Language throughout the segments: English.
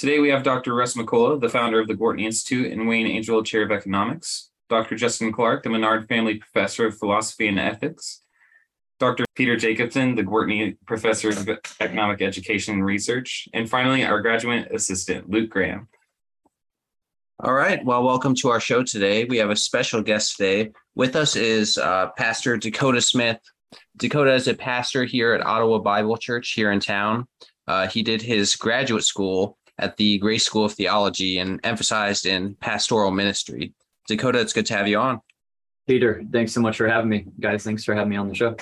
Today we have Dr. Russ McCullough, the founder of the Gortney Institute, and Wayne Angell, chair of economics. Dr. Justin Clark, the Menard Family Professor of Philosophy and Ethics. Dr. Peter Jacobson, the Gortney Professor of Economic Education and Research. And finally, our graduate assistant, Luke Graham. All right. Well, welcome to our show today. We have a special guest today. With us is uh, Pastor Dakota Smith, Dakota is a pastor here at Ottawa Bible Church here in town. Uh, he did his graduate school at the Grace School of Theology and emphasized in pastoral ministry. Dakota, it's good to have you on. Peter, thanks so much for having me. Guys, thanks for having me on the show.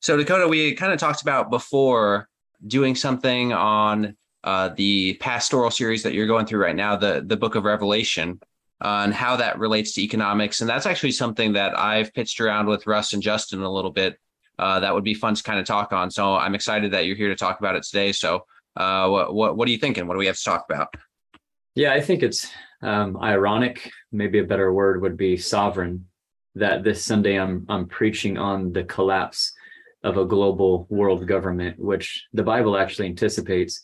So, Dakota, we kind of talked about before doing something on uh, the pastoral series that you're going through right now, the, the book of Revelation, uh, and how that relates to economics. And that's actually something that I've pitched around with Russ and Justin a little bit uh, that would be fun to kind of talk on. So I'm excited that you're here to talk about it today. So uh, what, what, what are you thinking? What do we have to talk about? Yeah, I think it's um, ironic. Maybe a better word would be sovereign. That this Sunday I'm I'm preaching on the collapse of a global world government, which the Bible actually anticipates.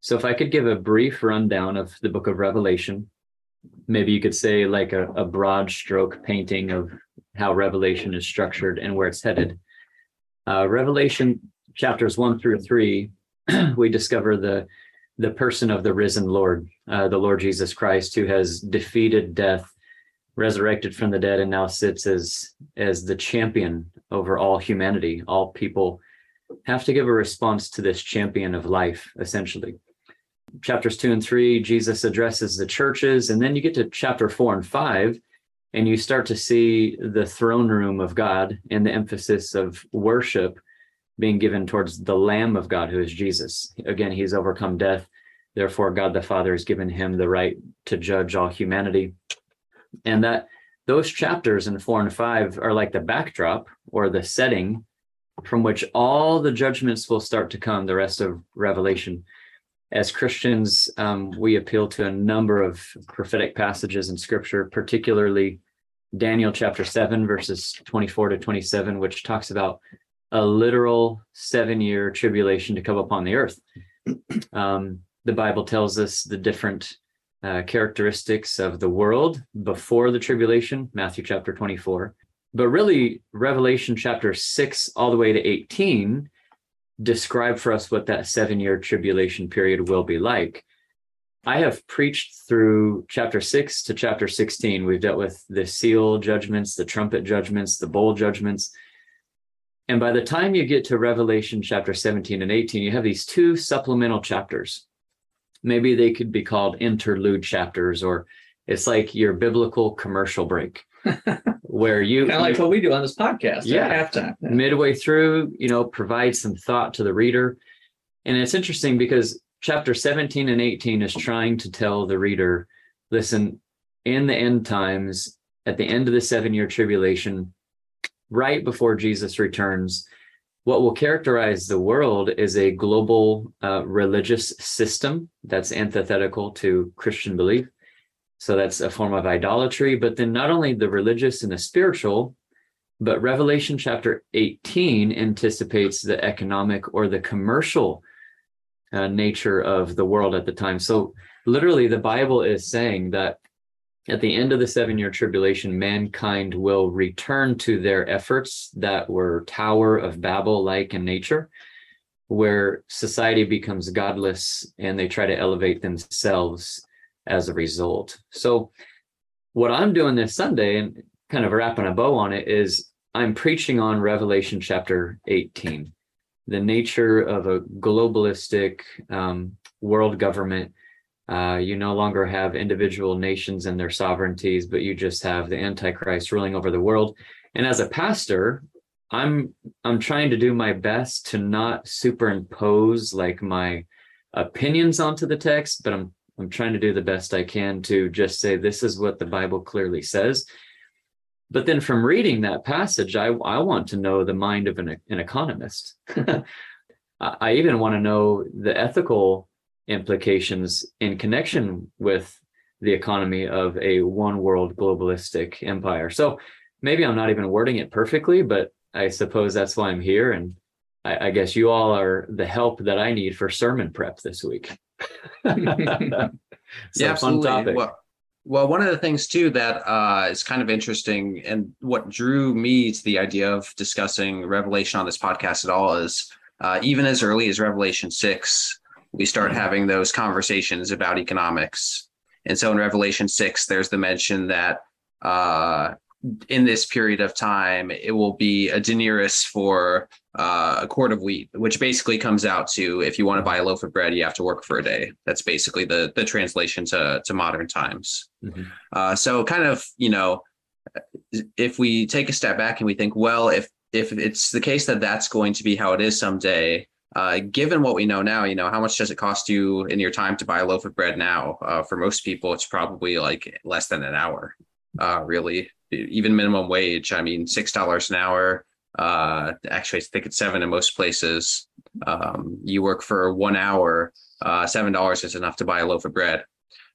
So if I could give a brief rundown of the book of Revelation, maybe you could say like a, a broad stroke painting of how Revelation is structured and where it's headed. Uh, Revelation chapters one through three, we discover the the person of the risen Lord, uh, the Lord Jesus Christ, who has defeated death, resurrected from the dead, and now sits as as the champion over all humanity. All people have to give a response to this champion of life, essentially. Chapters two and three, Jesus addresses the churches, and then you get to chapter four and five, and you start to see the throne room of God and the emphasis of worship being given towards the Lamb of God, who is Jesus. Again, he's overcome death. Therefore, God the Father has given him the right to judge all humanity. And that those chapters in four and five are like the backdrop or the setting from which all the judgments will start to come, the rest of Revelation as Christians, um, we appeal to a number of prophetic passages in Scripture, particularly Daniel chapter 7, verses 24 to 27, which talks about a literal seven year tribulation to come upon the earth. Um, the Bible tells us the different uh, characteristics of the world before the tribulation, Matthew chapter 24. But really, Revelation chapter 6 all the way to 18 describe for us what that seven year tribulation period will be like. I have preached through chapter six to chapter 16. We've dealt with the seal judgments, the trumpet judgments, the bowl judgments. And by the time you get to Revelation chapter 17 and 18, you have these two supplemental chapters. Maybe they could be called interlude chapters, or it's like your biblical commercial break. where you kind of like what we do on this podcast yeah halftime yeah. midway through you know provide some thought to the reader and it's interesting because chapter 17 and 18 is trying to tell the reader listen in the end times at the end of the seven year tribulation right before jesus returns what will characterize the world is a global uh, religious system that's antithetical to christian belief so that's a form of idolatry. But then not only the religious and the spiritual, but Revelation chapter 18 anticipates the economic or the commercial uh, nature of the world at the time. So literally, the Bible is saying that at the end of the seven year tribulation, mankind will return to their efforts that were Tower of Babel like in nature, where society becomes godless and they try to elevate themselves as a result. So, what I'm doing this Sunday and kind of wrapping a bow on it is I'm preaching on Revelation chapter 18, the nature of a globalistic um, world government. Uh, you no longer have individual nations and their sovereignties, but you just have the Antichrist ruling over the world. And as a pastor, I'm I'm trying to do my best to not superimpose like my opinions onto the text, but I'm I'm trying to do the best I can to just say this is what the Bible clearly says. But then from reading that passage, I, I want to know the mind of an, an economist. I even want to know the ethical implications in connection with the economy of a one world globalistic empire. So maybe I'm not even wording it perfectly, but I suppose that's why I'm here. And I, I guess you all are the help that I need for sermon prep this week. so yeah, absolutely. Well, well, one of the things too that uh, is kind of interesting, and what drew me to the idea of discussing Revelation on this podcast at all is uh, even as early as Revelation six, we start having those conversations about economics. And so in Revelation six, there's the mention that uh, in this period of time, it will be a denarius for uh, a quart of wheat, which basically comes out to if you want to buy a loaf of bread, you have to work for a day. That's basically the the translation to to modern times. Mm-hmm. Uh, so, kind of, you know, if we take a step back and we think, well, if if it's the case that that's going to be how it is someday, uh, given what we know now, you know, how much does it cost you in your time to buy a loaf of bread now? Uh, for most people, it's probably like less than an hour, uh, really even minimum wage. I mean, six dollars an hour. Uh, actually, I think it's seven in most places. Um, you work for one hour, uh, seven dollars is enough to buy a loaf of bread.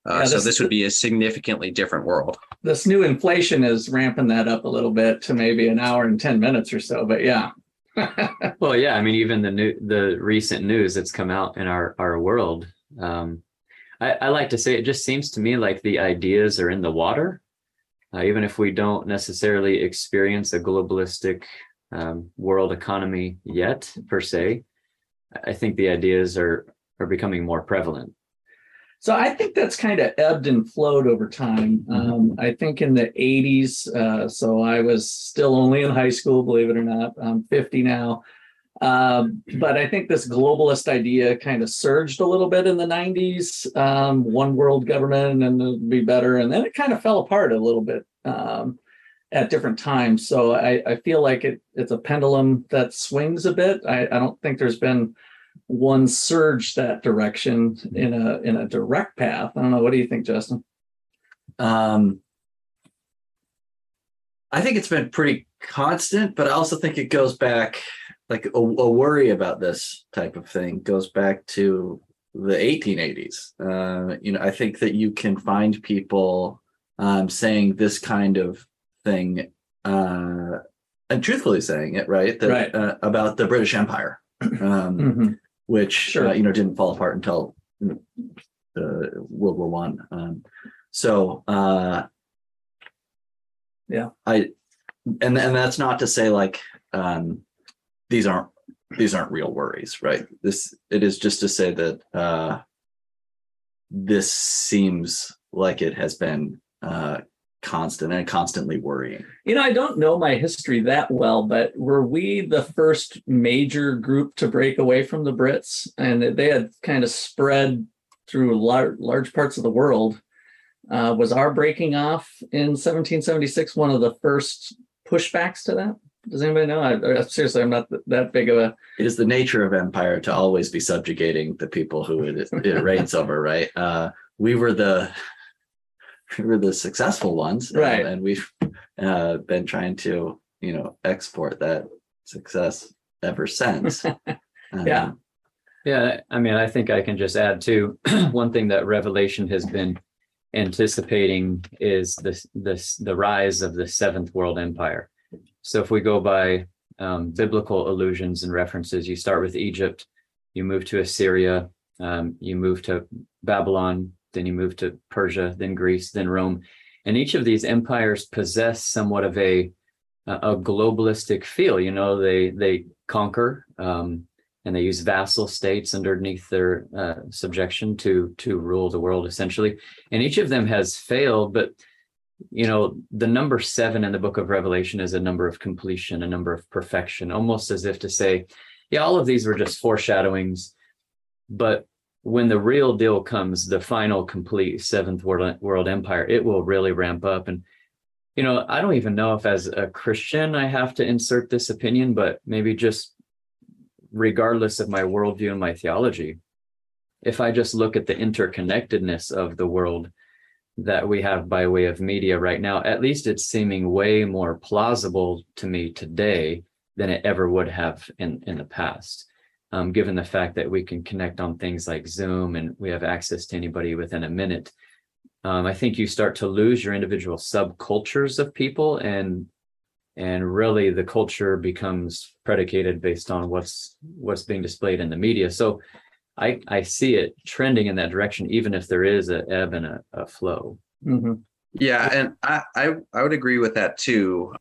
Uh, yeah, so this would be a significantly different world. This new inflation is ramping that up a little bit to maybe an hour and ten minutes or so. But yeah. well, yeah. I mean, even the new the recent news that's come out in our our world. Um, I, I like to say it just seems to me like the ideas are in the water uh, even if we don't necessarily experience a globalistic um, world economy yet per se i think the ideas are are becoming more prevalent so i think that's kind of ebbed and flowed over time mm-hmm. um, i think in the 80s uh, so i was still only in high school believe it or not i'm 50 now um, but I think this globalist idea kind of surged a little bit in the 90s, um, one world government and it'd be better. And then it kind of fell apart a little bit um, at different times. So I, I feel like it, it's a pendulum that swings a bit. I, I don't think there's been one surge that direction in a in a direct path. I don't know. What do you think, Justin? Um, I think it's been pretty constant, but I also think it goes back like a, a, worry about this type of thing goes back to the 1880s. Uh, you know, I think that you can find people um, saying this kind of thing uh, and truthfully saying it, right? That, right. Uh, about the British Empire, um, mm-hmm. which sure. Uh, you know didn't fall apart until you know, World War One. Um, so uh, yeah, I and and that's not to say like um, these aren't these aren't real worries, right? This it is just to say that uh, this seems like it has been uh, constant and constantly worrying. You know, I don't know my history that well, but were we the first major group to break away from the Brits? And they had kind of spread through large, large parts of the world. Uh, was our breaking off in 1776 one of the first pushbacks to that? Does anybody know? I, seriously, I'm not that big of a. It is the nature of empire to always be subjugating the people who it, it reigns over, right? Uh, we were the we were the successful ones, right? Uh, and we've uh, been trying to, you know, export that success ever since. Um, yeah, yeah. I mean, I think I can just add to one thing that Revelation has been anticipating is this this the rise of the seventh world empire so if we go by um, biblical allusions and references, you start with Egypt, you move to Assyria, um, you move to Babylon, then you move to Persia, then Greece, then Rome, and each of these empires possess somewhat of a a globalistic feel. You know, they they conquer um, and they use vassal states underneath their uh, subjection to to rule the world essentially. And each of them has failed, but you know, the number seven in the book of Revelation is a number of completion, a number of perfection, almost as if to say, yeah, all of these were just foreshadowings. But when the real deal comes, the final complete seventh world, world empire, it will really ramp up. And, you know, I don't even know if as a Christian I have to insert this opinion, but maybe just regardless of my worldview and my theology, if I just look at the interconnectedness of the world that we have by way of media right now, at least it's seeming way more plausible to me today than it ever would have in, in the past. Um, given the fact that we can connect on things like Zoom and we have access to anybody within a minute. Um, I think you start to lose your individual subcultures of people and and really the culture becomes predicated based on what's what's being displayed in the media. So I I see it trending in that direction, even if there is a ebb and a, a flow. Mhm. Yeah, and I, I I would agree with that too.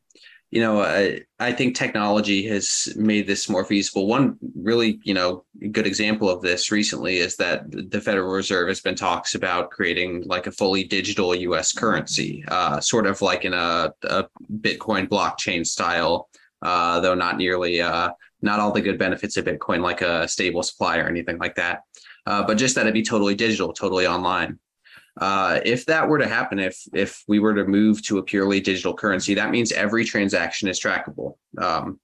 You know, I I think technology has made this more feasible. One really, you know, good example of this recently is that the Federal Reserve has been talks about creating like a fully digital U.S. currency, uh, sort of like in a, a Bitcoin blockchain style, uh, though not nearly, uh, not all the good benefits of Bitcoin, like a stable supply or anything like that. Uh, but just that it'd be totally digital, totally online. Uh, if that were to happen, if if we were to move to a purely digital currency, that means every transaction is trackable. Um,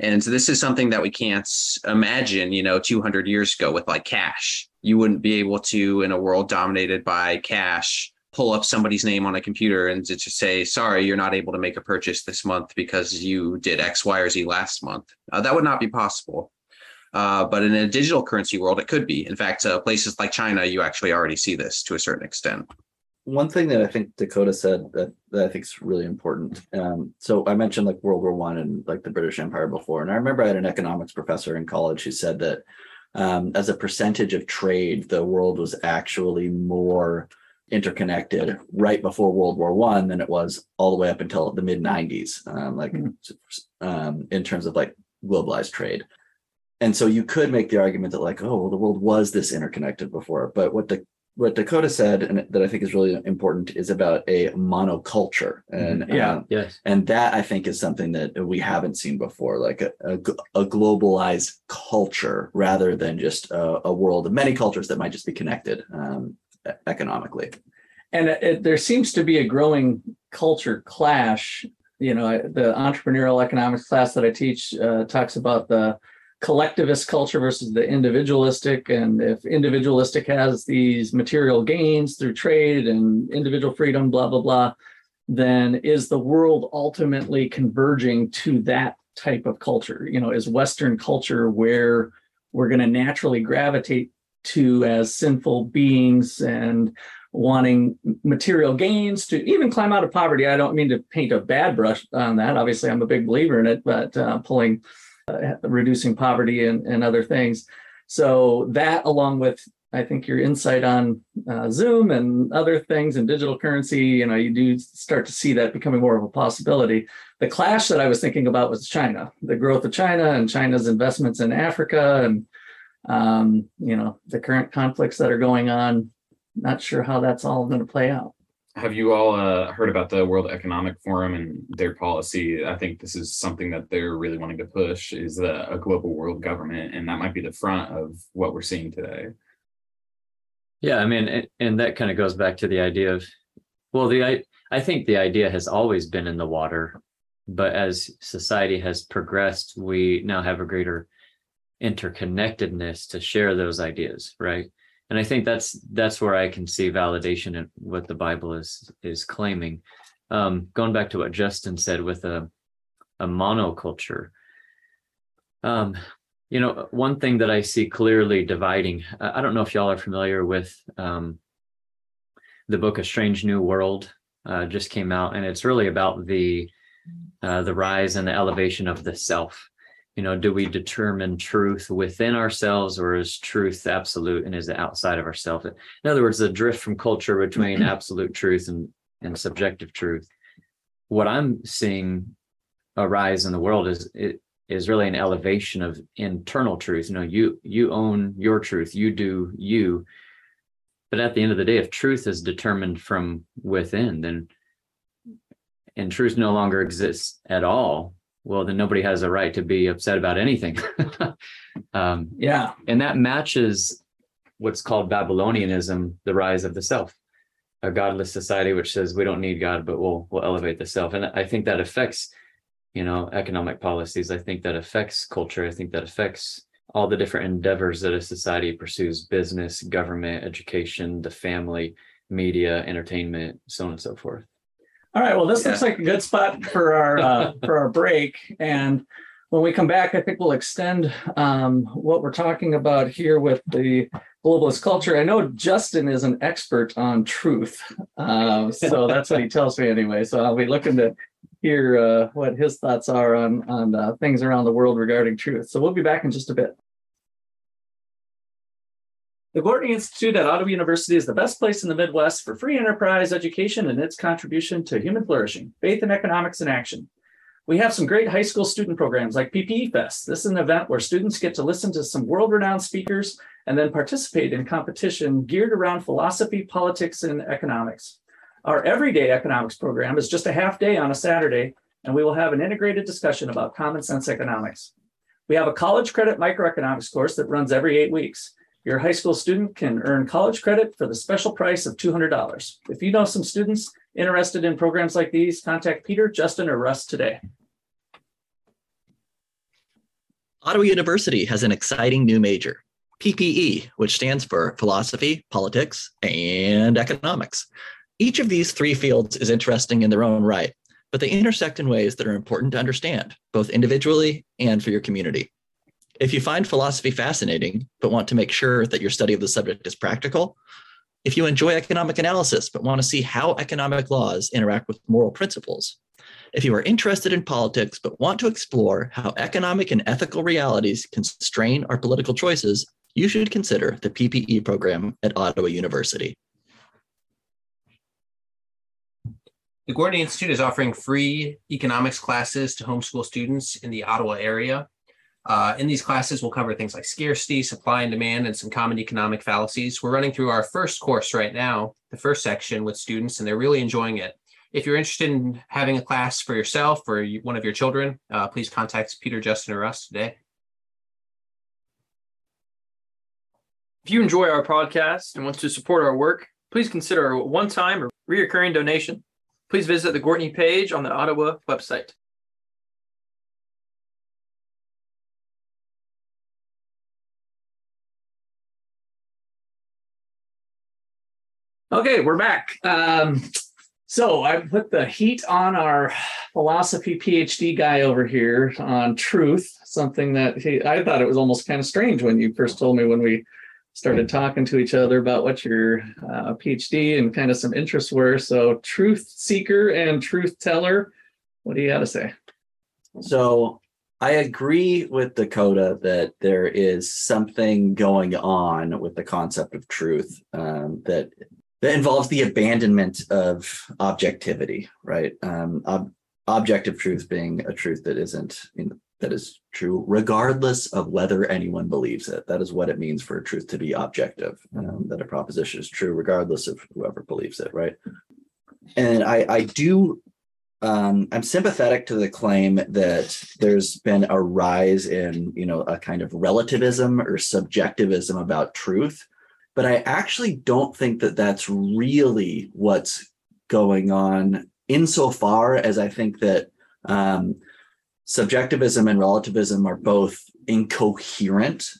and so this is something that we can't imagine, you know, 200 years ago with like cash. You wouldn't be able to, in a world dominated by cash, pull up somebody's name on a computer and just say, sorry, you're not able to make a purchase this month because you did X, Y, or Z last month. Uh, that would not be possible. Uh, but in a digital currency world, it could be. In fact, uh, places like China, you actually already see this to a certain extent. one thing that I think Dakota said that, that I think is really important. Um, so I mentioned like World War One and like the British Empire before, and I remember I had an economics professor in college who said that um, as a percentage of trade, the world was actually more interconnected right before World War One than it was all the way up until the mid '90s, um, like Mhm. um, in terms of like globalized trade. And so you could make the argument that like, oh, well, the world was this interconnected before, but what the what Dakota said, and that I think is really important, is about a monoculture, and Yeah. um, Yes. and that I think is something that we haven't seen before, like a a globalized culture rather than just a, a world of many cultures that might just be connected um, economically. And it, it- there seems to be a growing culture clash. You know, the entrepreneurial economics class that I teach uh, talks about the collectivist culture versus the individualistic. And if individualistic has these material gains through trade and individual freedom, blah, blah, blah, then is the world ultimately converging to that type of culture? You know, is Western culture where we're going to naturally gravitate to as sinful beings and wanting material gains to even climb out of poverty. I don't mean to paint a bad brush on that. Obviously, I'm a big believer in it, but uh, pulling, uh, reducing poverty and, and other things. So that, along with I think your insight on uh, Zoom and other things and digital currency, you know, you do start to see that becoming more of a possibility. The clash that I was thinking about was China, the growth of China and China's investments in Africa and um, you know, the current conflicts that are going on. Not sure how that's all going to play out. Have you all uh, heard about the World Economic Forum and their policy? I think this is something that they're really wanting to push is a, a global world government, and that might be the front of what we're seeing today. Yeah, I mean, and, and that kind of goes back to the idea of, well, the I I think the idea has always been in the water, but as society has progressed, we now have a greater interconnectedness to share those ideas, right? And I think that's that's where I can see validation in what the Bible is is claiming. Um, going back to what Justin said with a a monoculture, um, you know, one thing that I see clearly dividing, I don't know if y'all are familiar with um, the book A Strange New World, uh, just came out, and it's really about the uh, the rise and the elevation of the self. You know, do we determine truth within ourselves, or is truth absolute and is it outside of ourselves? In other words, the drift from culture between mm-hmm. absolute truth and and subjective truth. What I'm seeing arise in the world is it is really an elevation of internal truth. You know, you you own your truth, you do you. But at the end of the day, if truth is determined from within, then and truth no longer exists at all, well, then nobody has a right to be upset about anything. um, Yeah. and that matches what's called Babylonianism, the rise of the self, a godless society which says we don't need God, but we'll we'll elevate the self. And I think that affects, you know, economic policies. I think that affects culture. I think that affects all the different endeavors that a society pursues business, government, education, the family, media, entertainment, so on and so forth. All right. Well, this looks like a good spot for our uh, for our break. And when we come back, I think we'll extend um, what we're talking about here with the globalist culture. I know Justin is an expert on truth, uh, so that's what he tells me anyway. So I'll be looking to hear uh, what his thoughts are on on uh, things around the world regarding truth. So we'll be back in just a bit. The Gortney Institute at Ottawa University is the best place in the Midwest for free enterprise education and its contribution to human flourishing, faith and economics in action. We have some great high school student programs like PPE Fest. This is an event where students get to listen to some world renowned speakers and then participate in competition geared around philosophy, politics, and economics. Our everyday economics program is just a half day on a Saturday, and we will have an integrated discussion about common sense economics. We have a college credit microeconomics course that runs every eight weeks. Your high school student can earn college credit for the special price of $200. If you know some students interested in programs like these, contact Peter, Justin, or Russ today. Ottawa University has an exciting new major, PPE, which stands for Philosophy, Politics, and Economics. Each of these three fields is interesting in their own right, but they intersect in ways that are important to understand, both individually and for your community. If you find philosophy fascinating, but want to make sure that your study of the subject is practical, if you enjoy economic analysis, but want to see how economic laws interact with moral principles, if you are interested in politics, but want to explore how economic and ethical realities constrain our political choices, you should consider the PPE program at Ottawa University. The Gortney Institute is offering free economics classes to homeschool students in the Ottawa area. Uh, in these classes, we'll cover things like scarcity, supply and demand, and some common economic fallacies. We're running through our first course right now, the first section with students, and they're really enjoying it. If you're interested in having a class for yourself or one of your children, uh, please contact Peter, Justin, or us today. If you enjoy our podcast and want to support our work, please consider a one-time or reoccurring donation. Please visit the Gortney page on the Ottawa website. Okay, we're back. Um, so I put the heat on our philosophy PhD guy over here on truth, something that he, I thought it was almost kind of strange when you first told me when we started talking to each other about what your uh, PhD and kind of some interests were. So, truth seeker and truth teller. What do you got to say? So I agree with Dakota that there is something going on with the concept of truth um, that that involves the abandonment of objectivity, right? Um, ob- objective truth being a truth that isn't you know, that is true regardless of whether anyone believes it. That is what it means for a truth to be objective. Um, that a proposition is true regardless of whoever believes it, right? And I, I do um, I'm sympathetic to the claim that there's been a rise in, you know, a kind of relativism or subjectivism about truth, but I actually don't think that that's really what's going on. Insofar as I think that um, subjectivism and relativism are both incoherent.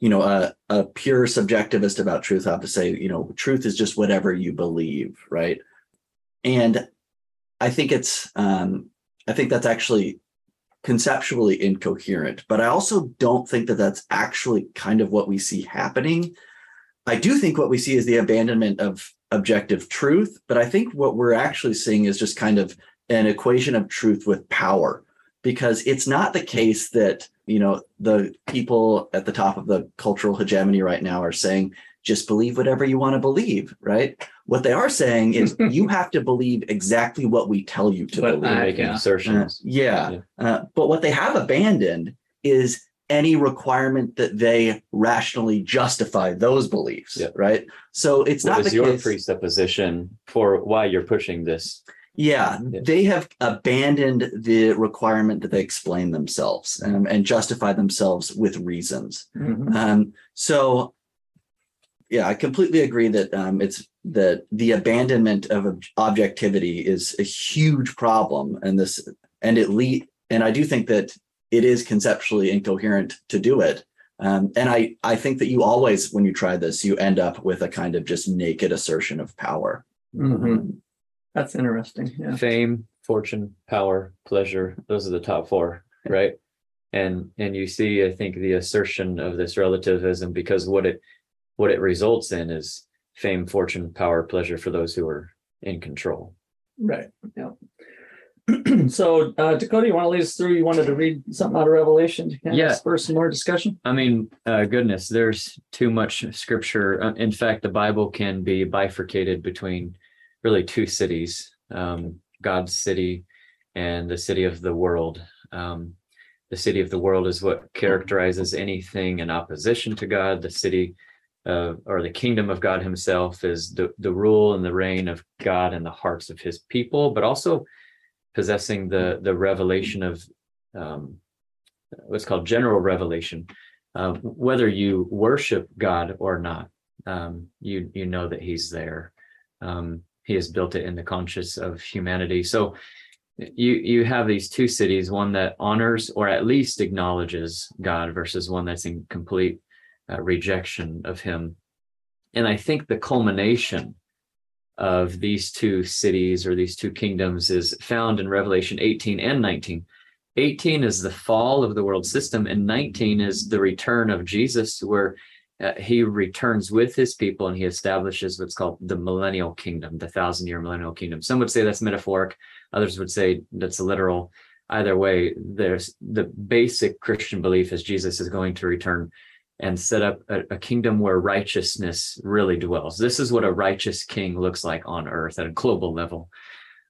You know, a, a pure subjectivist about truth have to say, you know, truth is just whatever you believe, right? And I think it's um, I think that's actually conceptually incoherent, but I also don't think that that's actually kind of what we see happening. I do think what we see is the abandonment of objective truth, but I think what we're actually seeing is just kind of an equation of truth with power because it's not the case that you know the people at the top of the cultural hegemony right now are saying just believe whatever you want to believe right what they are saying is you have to believe exactly what we tell you to But believe I- making yeah. assertions. yeah. Yeah. Uh, but what they have abandoned is any requirement that they rationally justify those beliefs, Yeah. right? So it's What not is the your case. presupposition for why you're pushing this? yeah, Yeah. they have abandoned the requirement that they explain themselves um, and justify themselves with reasons. Mhm. Um, so, yeah, I completely agree that um, it's that the abandonment of ob- objectivity is a huge problem, and this and it lead and I do think that it is conceptually incoherent to do it. Um, and I, I think that you always, when you try this, you end up with a kind of just naked assertion of power. Mhm. That's interesting. Yeah. fame, fortune, power, pleasure. Those are the top four, right? And and you see, I think the assertion of this relativism because what it what it results in is fame, fortune, power, pleasure for those who are in control. Right. Yeah. so uh, Dakota, you want to lead us through? You wanted to read something out of Revelation to kind Yeah. of spur some more discussion. I mean, uh, goodness, there's too much scripture. Uh, In fact, the Bible can be bifurcated between really two cities um, God's city and the city of the world. Um, the city of the world is what characterizes anything in opposition to God. The city uh, or the kingdom of God Himself is the, the rule and the reign of God in the hearts of His people, but also possessing the the revelation of um, what's called general revelation uh, whether you worship God or not, um, you you know that He's there. Um, he has built it in the conscience of humanity. So you you have these two cities, one that honors or at least acknowledges God, versus one that's in complete uh, rejection of Him. And I think the culmination of these two cities or these two kingdoms is found in Revelation 18 and 19. 18 is the fall of the world system, and 19 is the return of Jesus, where uh, he returns with his people and he establishes what's called the millennial kingdom, the thousand year millennial kingdom. Some would say that's metaphoric, others would say that's literal. Either way, there's the basic Christian belief is Jesus is going to return and set up a, a kingdom where righteousness really dwells. This is what a righteous king looks like on earth at a global level.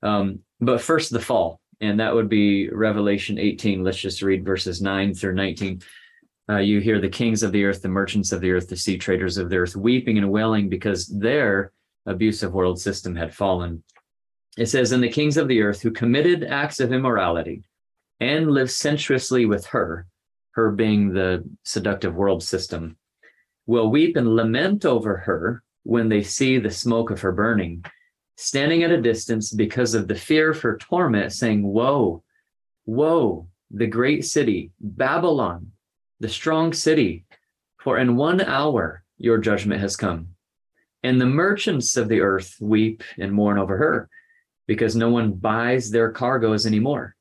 Um, but first, the fall and that would be Revelation 18. Let's just read verses 9 through 19. Uh, you hear the kings of the earth, the merchants of the earth, the sea traders of the earth weeping and wailing because their abusive world system had fallen. It says, And the kings of the earth who committed acts of immorality and lived sensuously with her, her being the seductive world system, will weep and lament over her when they see the smoke of her burning standing at a distance because of the fear of her torment, saying, Woe, woe, the great city, Babylon, the strong city, for in one hour your judgment has come. And the merchants of the earth weep and mourn over her, because no one buys their cargoes anymore.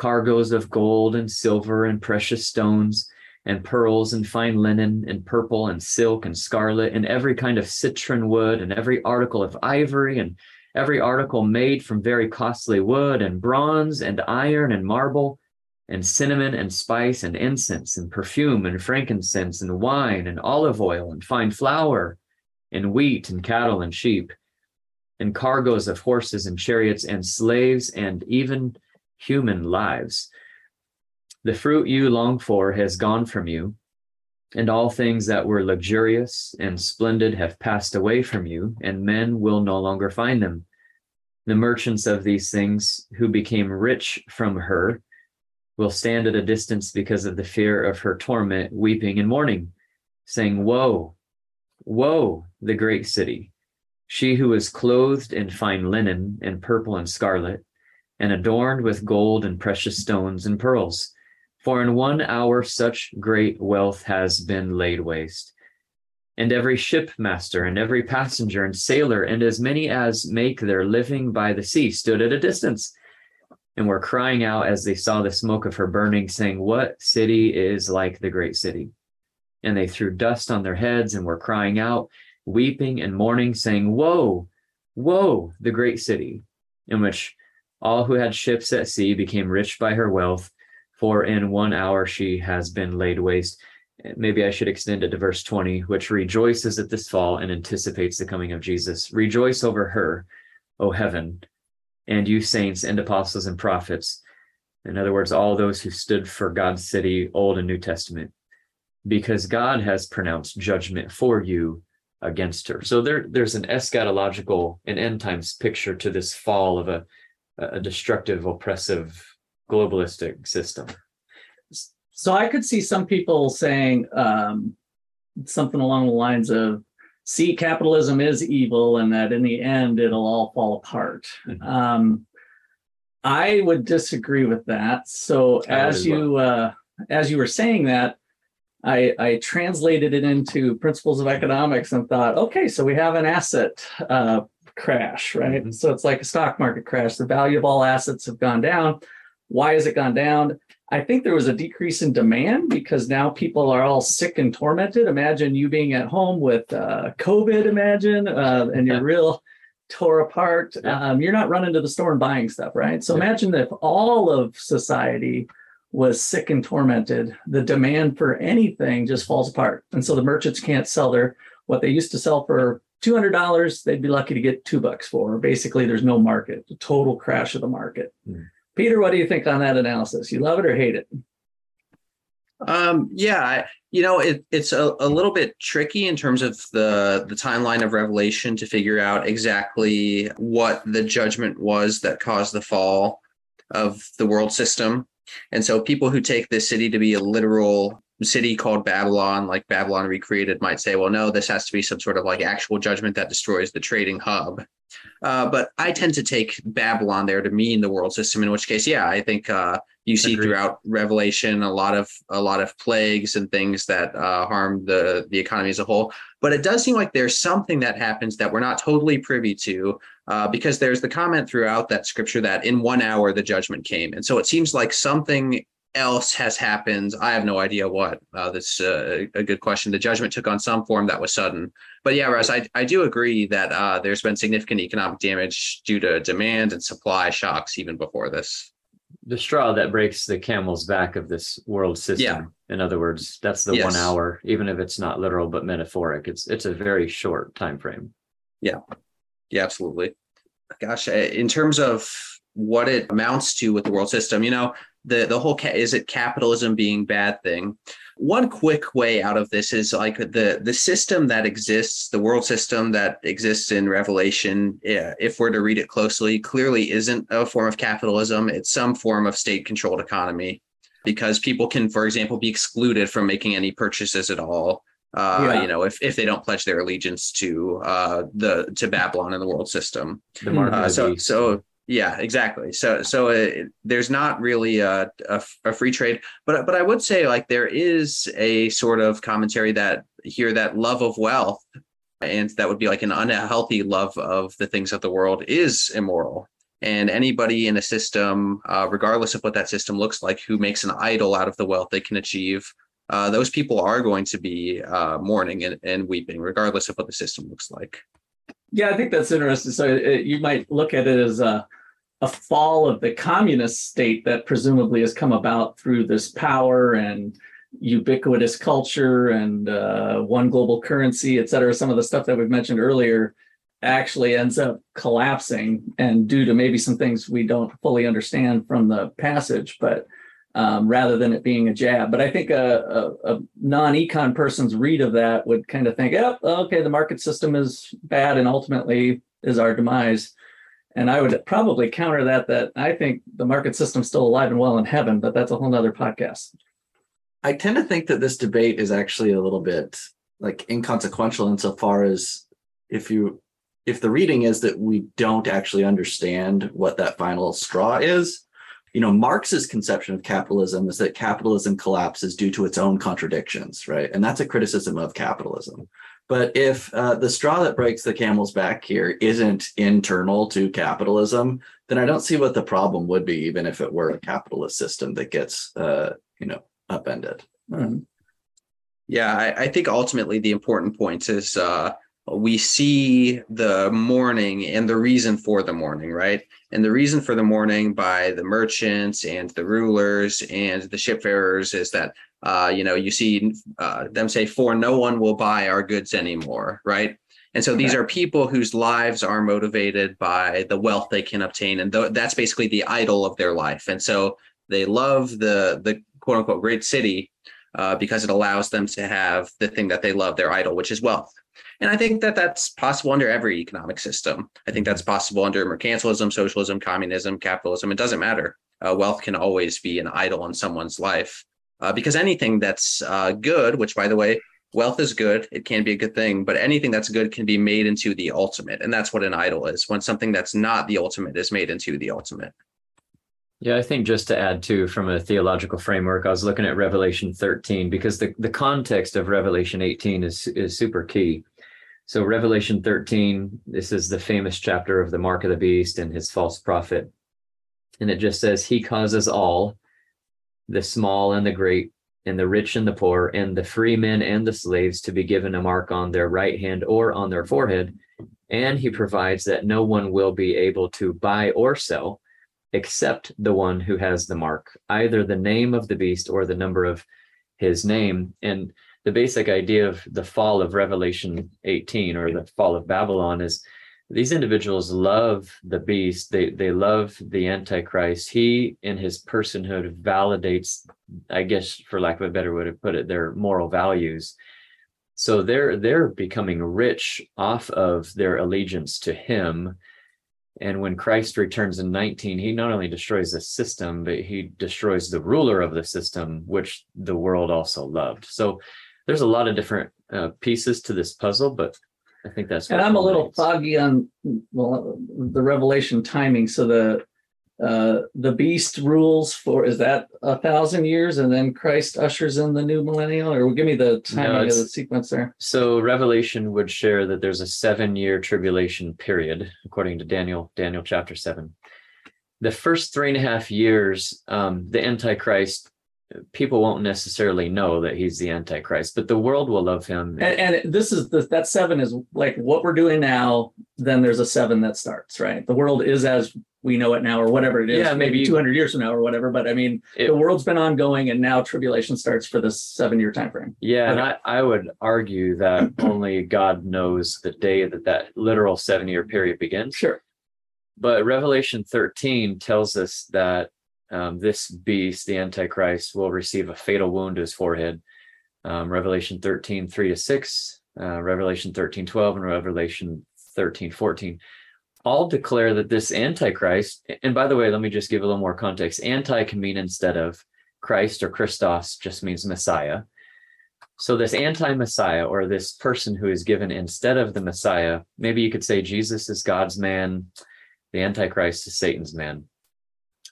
Cargoes of gold and silver and precious stones and pearls and fine linen and purple and silk and scarlet and every kind of citron wood and every article of ivory and every article made from very costly wood and bronze and iron and marble and cinnamon and spice and incense and perfume and frankincense and wine and olive oil and fine flour and wheat and cattle and sheep and cargoes of horses and chariots and slaves and even human lives. The fruit you long for has gone from you, and all things that were luxurious and splendid have passed away from you, and men will no longer find them. The merchants of these things who became rich from her will stand at a distance because of the fear of her torment, weeping and mourning, saying, Woe, woe, the great city, she who is clothed in fine linen and purple and scarlet, and adorned with gold and precious stones and pearls. For in one hour such great wealth has been laid waste. And every shipmaster and every passenger and sailor and as many as make their living by the sea stood at a distance and were crying out as they saw the smoke of her burning, saying, What city is like the great city? And they threw dust on their heads and were crying out, weeping and mourning, saying, Woe, woe, the great city, in which all who had ships at sea became rich by her wealth, for in one hour she has been laid waste. Maybe I should extend it to verse 20, which rejoices at this fall and anticipates the coming of Jesus. Rejoice over her, O heaven, and you saints and apostles and prophets. In other words, all those who stood for God's city, Old and New Testament, because God has pronounced judgment for you against her. So there, there's an eschatological and end times picture to this fall of a, a destructive, oppressive, globalistic system. So I could see some people saying um, something along the lines of, "See, capitalism is evil, and that in the end it'll all fall apart." Mhm. Um, I would disagree with that. So I as you uh, as you were saying that, I, I translated it into principles of economics and thought, okay, so we have an asset uh, crash, right? Mhm. So it's like a stock market crash. The value of all assets have gone down. Why has it gone down? I think there was a decrease in demand because now people are all sick and tormented. Imagine you being at home with uh, COVID, imagine, uh, and you're real tore apart. Um, you're not running to the store and buying stuff, right? So imagine if all of society was sick and tormented, the demand for anything just falls apart. And so the merchants can't sell their what they used to sell for $200, they'd be lucky to get two bucks for. Basically, there's no market, a total crash of the market. Hmm. Peter, what do you think on that analysis? You love it or hate it? Um, yeah, you know, it, it's a, a little bit tricky in terms of the the timeline of Revelation to figure out exactly what the judgment was that caused the fall of the world system. And so people who take this city to be a literal city called Babylon, like Babylon recreated, might say, well, no, this has to be some sort of like actual judgment that destroys the trading hub. Uh, but I tend to take Babylon there to mean the world system, in which case, yeah, I think uh, you see Agreed. throughout Revelation a lot of a lot of plagues and things that uh, harm the the economy as a whole. But it does seem like there's something that happens that we're not totally privy to, uh, because there's the comment throughout that scripture that in one hour the judgment came, and so it seems like something else has happened. I have no idea what. Uh, that's uh, a good question. The judgment took on some form that was sudden. But yeah, Russ, I, I do agree that uh, there's been significant economic damage due to demand and supply shocks even before this. the straw that breaks the camel's back of this world system. Yeah. In other words, that's the Yes. one hour, even if it's not literal but metaphoric. It's it's a very short time frame. Yeah, yeah, absolutely. Gosh, uh, in terms of what it amounts to with the world system, you know, the the whole ca- is it capitalism being bad thing? One quick way out of this is like the the system that exists, the world system that exists in Revelation. Yeah, if we're to read it closely, clearly isn't a form of capitalism. It's some form of state controlled economy, because people can, for example, be excluded from making any purchases at all uh, Yeah. you know, if if they don't pledge their allegiance to uh, the to Babylon and the world system. The Uh, so so yeah, exactly. So so uh there's not really a, a a free trade, but but I would say like there is a sort of commentary that here that love of wealth and that would be like an unhealthy love of the things of the world is immoral. And anybody in a system, uh, regardless of what that system looks like, who makes an idol out of the wealth they can achieve, uh, those people are going to be uh, mourning and, and weeping, regardless of what the system looks like. Yeah, I think that's interesting. So it, you might look at it as a a fall of the communist state that presumably has come about through this power and ubiquitous culture and uh, one global currency, et cetera. Some of the stuff that we've mentioned earlier actually ends up collapsing and due to maybe some things we don't fully understand from the passage, but um, rather than it being a jab. But I think a, a, a non-econ person's read of that would kind of think, oh, okay, the market system is bad and ultimately is our demise. And I would probably counter that that I think the market system's still alive and well in heaven, but that's a whole nother podcast. I tend to think that this debate is actually a little bit like inconsequential insofar as if you if the reading is that we don't actually understand what that final straw is, you know, Marx's conception of capitalism is that capitalism collapses due to its own contradictions, right? And that's a criticism of capitalism. But if uh, the straw that breaks the camel's back here isn't internal to capitalism, then I don't see what the problem would be, even if it were a capitalist system that gets, uh, you know, upended. Hmm. Yeah, I, I think ultimately the important point is uh, we see the mourning and the reason for the mourning, right? And the reason for the mourning by the merchants and the rulers and the shipfarers is that uh, you know you see uh, them say, "For no one will buy our goods anymore," right? And so these are people whose lives are motivated by the wealth they can obtain, and th- that's basically the idol of their life. And so they love the the quote unquote great city uh, because it allows them to have the thing that they love, their idol, which is wealth. And I think that that's possible under every economic system. I think that's possible under mercantilism, socialism, communism, capitalism. It doesn't matter. Uh, wealth can always be an idol in someone's life uh, because anything that's uh, good, which by the way, wealth is good, it can be a good thing, but anything that's good can be made into the ultimate. And that's what an idol is when something that's not the ultimate is made into the ultimate. Yeah, I think just to add to from a theological framework, I was looking at Revelation 13 because the, the context of Revelation 18 is is super key. So Revelation 13, this is the famous chapter of the mark of the beast and his false prophet. And it just says, He causes all, the small and the great, and the rich and the poor, and the free men and the slaves to be given a mark on their right hand or on their forehead. And he provides that no one will be able to buy or sell except the one who has the mark, either the name of the beast or the number of his name. And the basic idea of the fall of Revelation 18 or the fall of Babylon is these individuals love the beast. They they love the antichrist. He in his personhood validates i guess for lack of a better way to put it their moral values. So they're they're becoming rich off of their allegiance to him. And when christ returns in 19 he not only destroys the system but he destroys the ruler of the system which the world also loved. So there's a lot of different uh, pieces to this puzzle but I think that's. And what I'm a little culminates. foggy on, well, the revelation timing. So the, uh, the beast rules for, is that a thousand years and then Christ ushers in the new millennial or give me the timing of it's- the sequence there? So Revelation would share that there's a seven-year tribulation period, according to Daniel, Daniel chapter seven. The first three and a half years, um, the Antichrist, people won't necessarily know that he's the Antichrist, but the world will love him. And, and this is the, that seven is like what we're doing now, then there's a seven that starts, right? The world is as we know it now, or whatever it is, Yeah, maybe maybe- two hundred years from now or whatever, but I mean, It- the world's been ongoing and now tribulation starts for this seven-year time frame. Yeah, and I, I would argue that only God knows the day that that literal seven-year period begins. Sure. But Revelation 13 tells us that um, this beast, the Antichrist, will receive a fatal wound to his forehead. Um, Revelation 13, 3 to 6, uh, Revelation 13, 12, and Revelation 13, 14 all declare that this Antichrist, and by the way, let me just give a little more context. Anti can mean instead of Christ or Christos just means Messiah. So this anti-Messiah or this person who is given instead of the Messiah, maybe you could say Jesus is God's man, the Antichrist is Satan's man.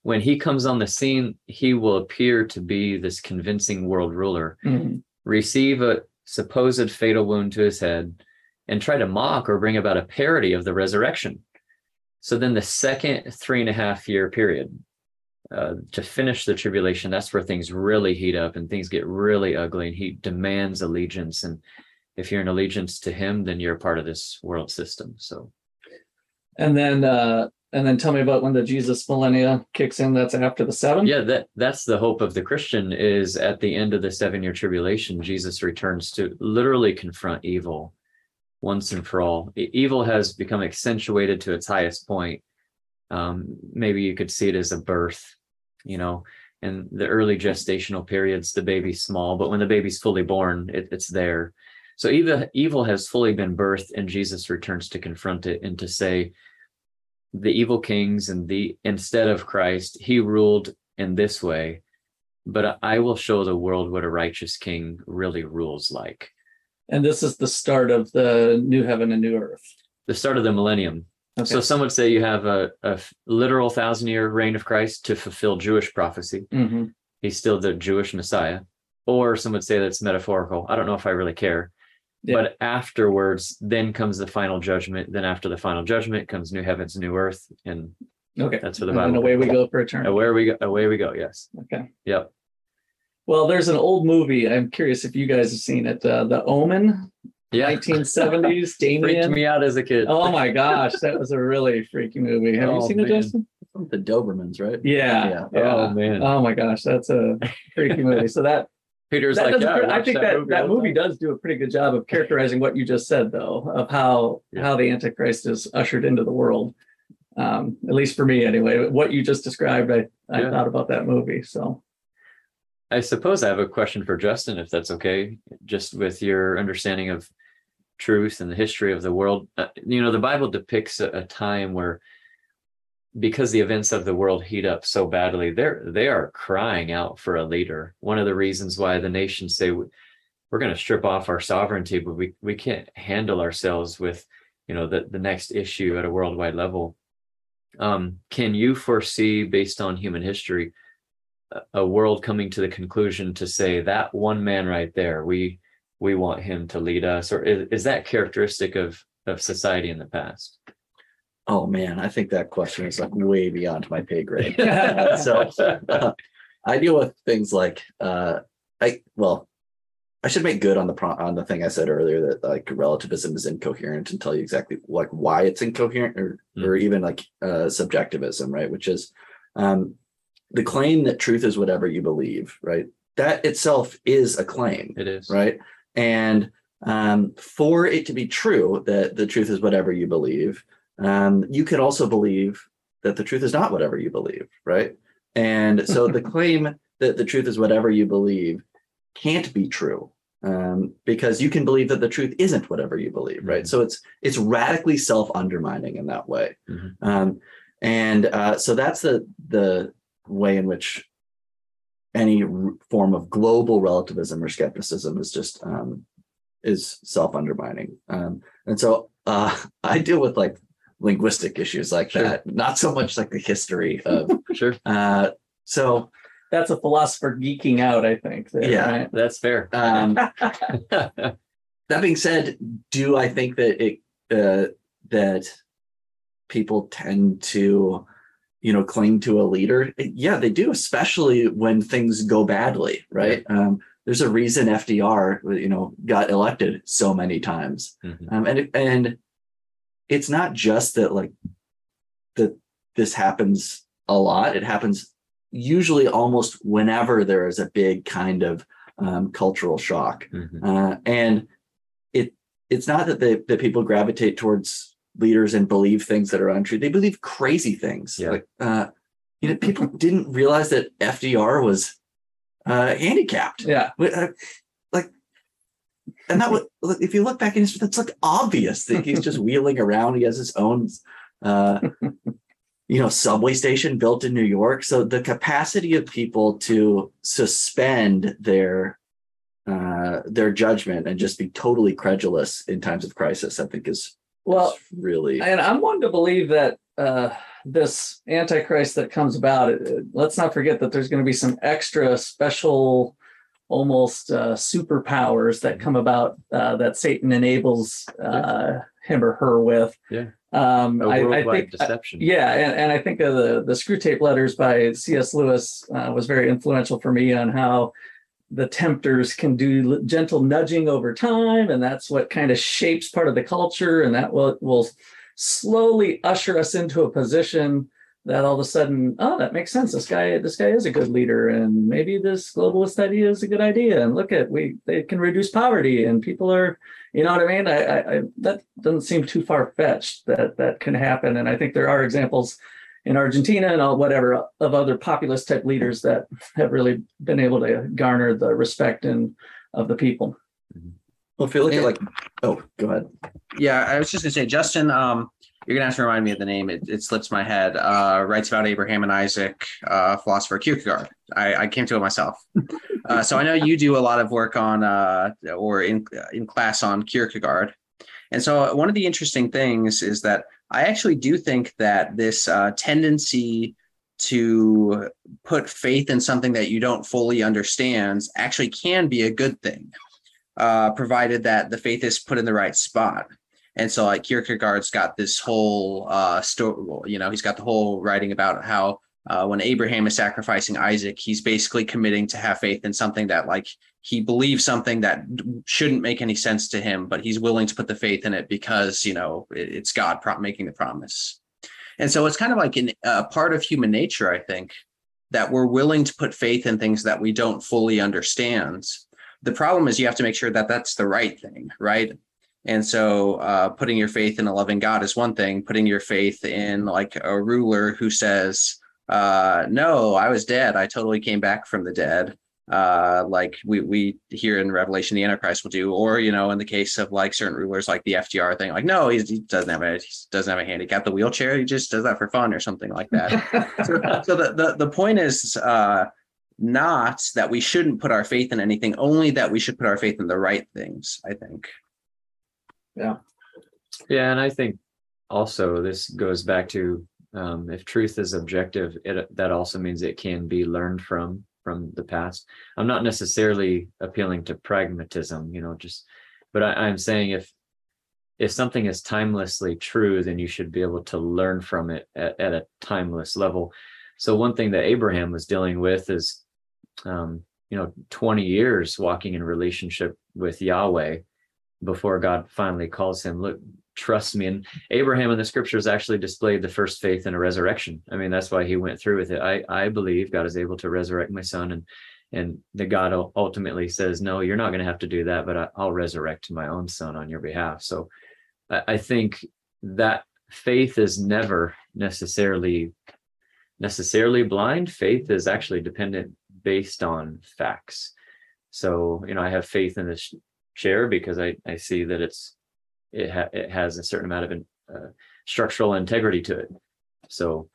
When he comes on the scene, he will appear to be this convincing world ruler, Mhm. receive a supposed fatal wound to his head, and try to mock or bring about a parody of the resurrection. So then the second three and a half year period, uh, to finish the tribulation, that's where things really heat up and things get really ugly, and he demands allegiance. And if you're in allegiance to him, then you're a part of this world system. So And then, uh, and then tell me about when the Jesus millennia kicks in. That's after the seven. yeah, that that's the hope of the Christian is at the end of the seven year tribulation, Jesus returns to literally confront evil once and for all. Evil has become accentuated to its highest point. Um, maybe you could see it as a birth, you know, in the early gestational periods, the baby's small, but when the baby's fully born, it, it's there. So evil, evil has fully been birthed, and Jesus returns to confront it and to say, the evil kings and the instead of Christ, he ruled in this way, but I will show the world what a righteous king really rules like. And this is the start of the new heaven and new earth. The start of the millennium. Okay. So some would say you have a literal thousand year reign of Christ to fulfill Jewish prophecy. Mhm. He's still the Jewish Messiah. Or some would say that's metaphorical. I don't know if I really care. Yeah. But afterwards, then comes the final judgment. Then after the final judgment comes new heavens, new earth, and Okay. that's where the Bible. And away we go for eternity. Away we go. Away we go. Yes. Okay. Yep. Well, there's an old movie. I'm curious if you guys have seen it. Uh, the Omen, Yeah. 1970s. Damien. Freaked Damien. me out as a kid. Oh my gosh, that was a really freaky movie. Have you Oh, seen it, man. Justin? The Dobermans, right? Yeah. Yeah. yeah. Oh man. Oh my gosh, that's a freaky movie. So that, Peter's that like, yeah, pre- I watched think that movie that movie does do a pretty good job of characterizing what you just said, though, of how Yeah. how the Antichrist is ushered into the world. Um, at least for me, anyway. What you just described, I I Yeah. thought about that movie. So I suppose I have a question for Justin, if that's okay, just with your understanding of truth and the history of the world. Uh, you know, the Bible depicts a, a time where, because the events of the world heat up so badly, they're they are crying out for a leader. One of the reasons why the nations say "We- we're going to strip off our sovereignty, but we we can't handle ourselves with, you know, the the next issue at a worldwide level. Um, can you foresee, based on human history, a, a world coming to the conclusion to say that one man right there, we we want him to lead us, or is, is that characteristic of of society in the past? Oh man, I think that question is like way beyond my pay grade. so uh, I deal with things like uh, I well, I should make good on the pro- on the thing I said earlier that like relativism is incoherent and tell you exactly like why it's incoherent or or even like uh, subjectivism, right? Which is um, the claim that truth is whatever you believe, right? That itself is a claim, It is right? And um, for it to be true that the truth is whatever you believe, um, you could also believe that the truth is not whatever you believe, right? And so the claim that the truth is whatever you believe can't be true um, because you can believe that the truth isn't whatever you believe, right? So it's it's radically self-undermining in that way, Mhm. um, and uh, so that's the the way in which any r- form of global relativism or skepticism is just um, is self-undermining, um, and so uh, I deal with like linguistic issues like Sure. that, not so much like the history of. sure. Uh, so That's a philosopher geeking out, I think. there, Yeah. right? That's fair. um, that being said, do I think that it uh, that people tend to, you know, cling to a leader? Yeah, they do, especially when things go badly, right? Um, there's a reason FDR, you know, got elected so many times, Mhm. um, and and it's not just that like that this happens a lot. It happens usually almost whenever there is a big kind of um, cultural shock. Mhm. Uh, and it it's not that they, that people gravitate towards leaders and believe things that are untrue. They believe crazy things. Yeah. Like uh, you know, people didn't realize that FDR was uh, handicapped. Yeah. Uh, and that would if you look back in history, that's like obvious that he's just wheeling around. He has his own, uh, you know, subway station built in New York. So the capacity of people to suspend their uh, their judgment and just be totally credulous in times of crisis, I think is Well, is really and I'm one to believe that uh, this antichrist that comes about. It, it- let's not forget that there's going to be some extra special, almost uh, superpowers that come about uh, that Satan enables uh, him or her with. Yeah. Um, I, I think. deception. Yeah, and, and I think the the Screwtape Letters by C.S. Lewis uh, was very influential for me on how the tempters can do l- gentle nudging over time, and that's what kind of shapes part of the culture, and that will will slowly usher us into a position that all of a sudden, oh, that makes sense. This guy, this guy is a good leader, and maybe this globalist idea is a good idea. And look at we they can reduce poverty, and people are, you know what I mean? I, I, I that doesn't seem too far fetched that that can happen. And I think there are examples in Argentina and all whatever of other populist type leaders that have really been able to garner the respect and of the people. well. If you look Yeah. at like, oh, go ahead. Yeah, I was just gonna say, Justin. Um, you're gonna have to remind me of the name. It, it slips my head. Uh, writes about Abraham and Isaac, uh, philosopher Kierkegaard. I, I came to it myself. Uh, so I know you do a lot of work on, uh, or in in class on Kierkegaard. And so one of the interesting things is that I actually do think that this uh, tendency to put faith in something that you don't fully understand actually can be a good thing, uh, provided that the faith is put in the right spot. And so, like Kierkegaard's got this whole uh, story. You know, he's got the whole writing about how uh, when Abraham is sacrificing Isaac, he's basically committing to have faith in something that, like, he believes something that shouldn't make any sense to him, but he's willing to put the faith in it because you know it's God making the promise. And so, it's kind of like a uh, part of human nature, I think, that we're willing to put faith in things that we don't fully understand. The problem is you have to make sure that that's the right thing, right? And so, uh, putting your faith in a loving God is one thing. Putting your faith in like a ruler who says, uh, "No, I was dead. I totally came back from the dead," uh, like we we hear in Revelation, the Antichrist will do, or you know, in the case of like certain rulers, like the FDR thing, like no, he's, he doesn't have a he doesn't have a handicap, the wheelchair, he just does that for fun or something like that so, so the, the the point is uh not that we shouldn't put our faith in anything only that we should put our faith in the right things i think Yeah, and I think also this goes back to Um, if truth is objective, it that also means it can be learned from from the past. I'm not necessarily appealing to pragmatism, you know, just but I, I'm saying if if something is timelessly true, then you should be able to learn from it at, at a timeless level. So one thing that Abraham was dealing with is, um, you know, 20 years walking in relationship with Yahweh before God finally calls him, look, trust me. And Abraham in the scriptures actually displayed the first faith in a resurrection. I mean, that's why he went through with it. I, I believe God is able to resurrect my son. And and the God ultimately says, no, you're not going to have to do that, but I, will resurrect my own son on your behalf. So I, I think that faith is never necessarily necessarily blind. Faith is actually dependent based on facts. So, you know, I have faith in this chair because I, I see that it's it, ha- it has a certain amount of uh, structural integrity to it. So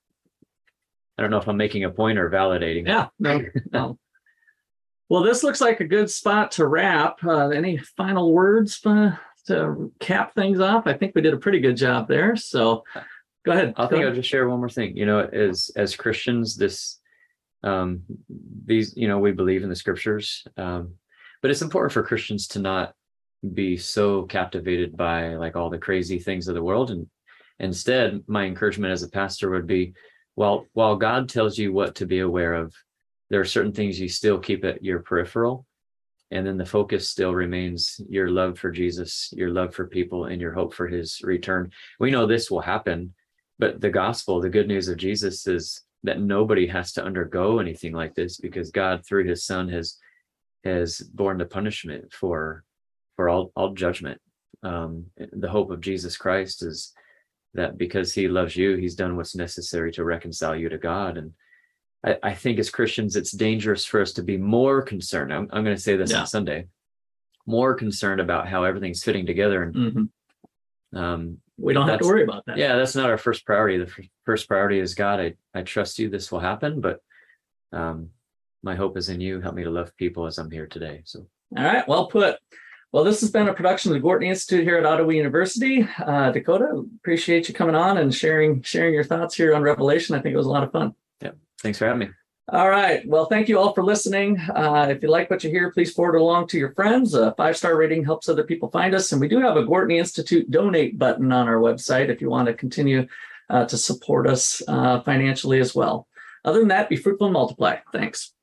I don't know if I'm making a point or validating. Yeah, no, no. Well, this looks like a good spot to wrap. Uh, any final words uh, to cap things off? I think we did a pretty good job there. So go ahead. I think I'll just share one more thing. You know, as as Christians, this um these, you know, we believe in the scriptures. Um, but it's important for Christians to not be so captivated by like all the crazy things of the world. And instead my encouragement as a pastor would be well while god tells you what to be aware of there are certain things you still keep at your peripheral and then the focus still remains your love for jesus your love for people and your hope for his return. We know this will happen but the gospel the good news of jesus is that nobody has to undergo anything like this because god through his son has has borne the punishment for for all all judgment. Um, the hope of Jesus Christ is that because He loves you, He's done what's necessary to reconcile you to God. And I, I think as Christians, it's dangerous for us to be more concerned. I'm, I'm going to say this yeah. on Sunday, more concerned about how everything's fitting together. And mm-hmm. um, we don't have to worry about that. Yeah, that's not our first priority. The f- first priority is God. I I trust you. This will happen, but um, my hope is in you. Help me to love people as I'm here today. So, all right, well put. Well, this has been a production of the Gortney Institute here at Ottawa University. Uh, Dakota, appreciate you coming on and sharing sharing your thoughts here on Revelation. I think it was a lot of fun. Yeah, thanks for having me. All right. Well, thank you all for listening. Uh, if you like what you hear, please forward along to your friends. A five star rating helps other people find us. And we do have a Gortney Institute donate button on our website if you want to continue uh, to support us uh, financially as well. Other than that, be fruitful and multiply. Thanks.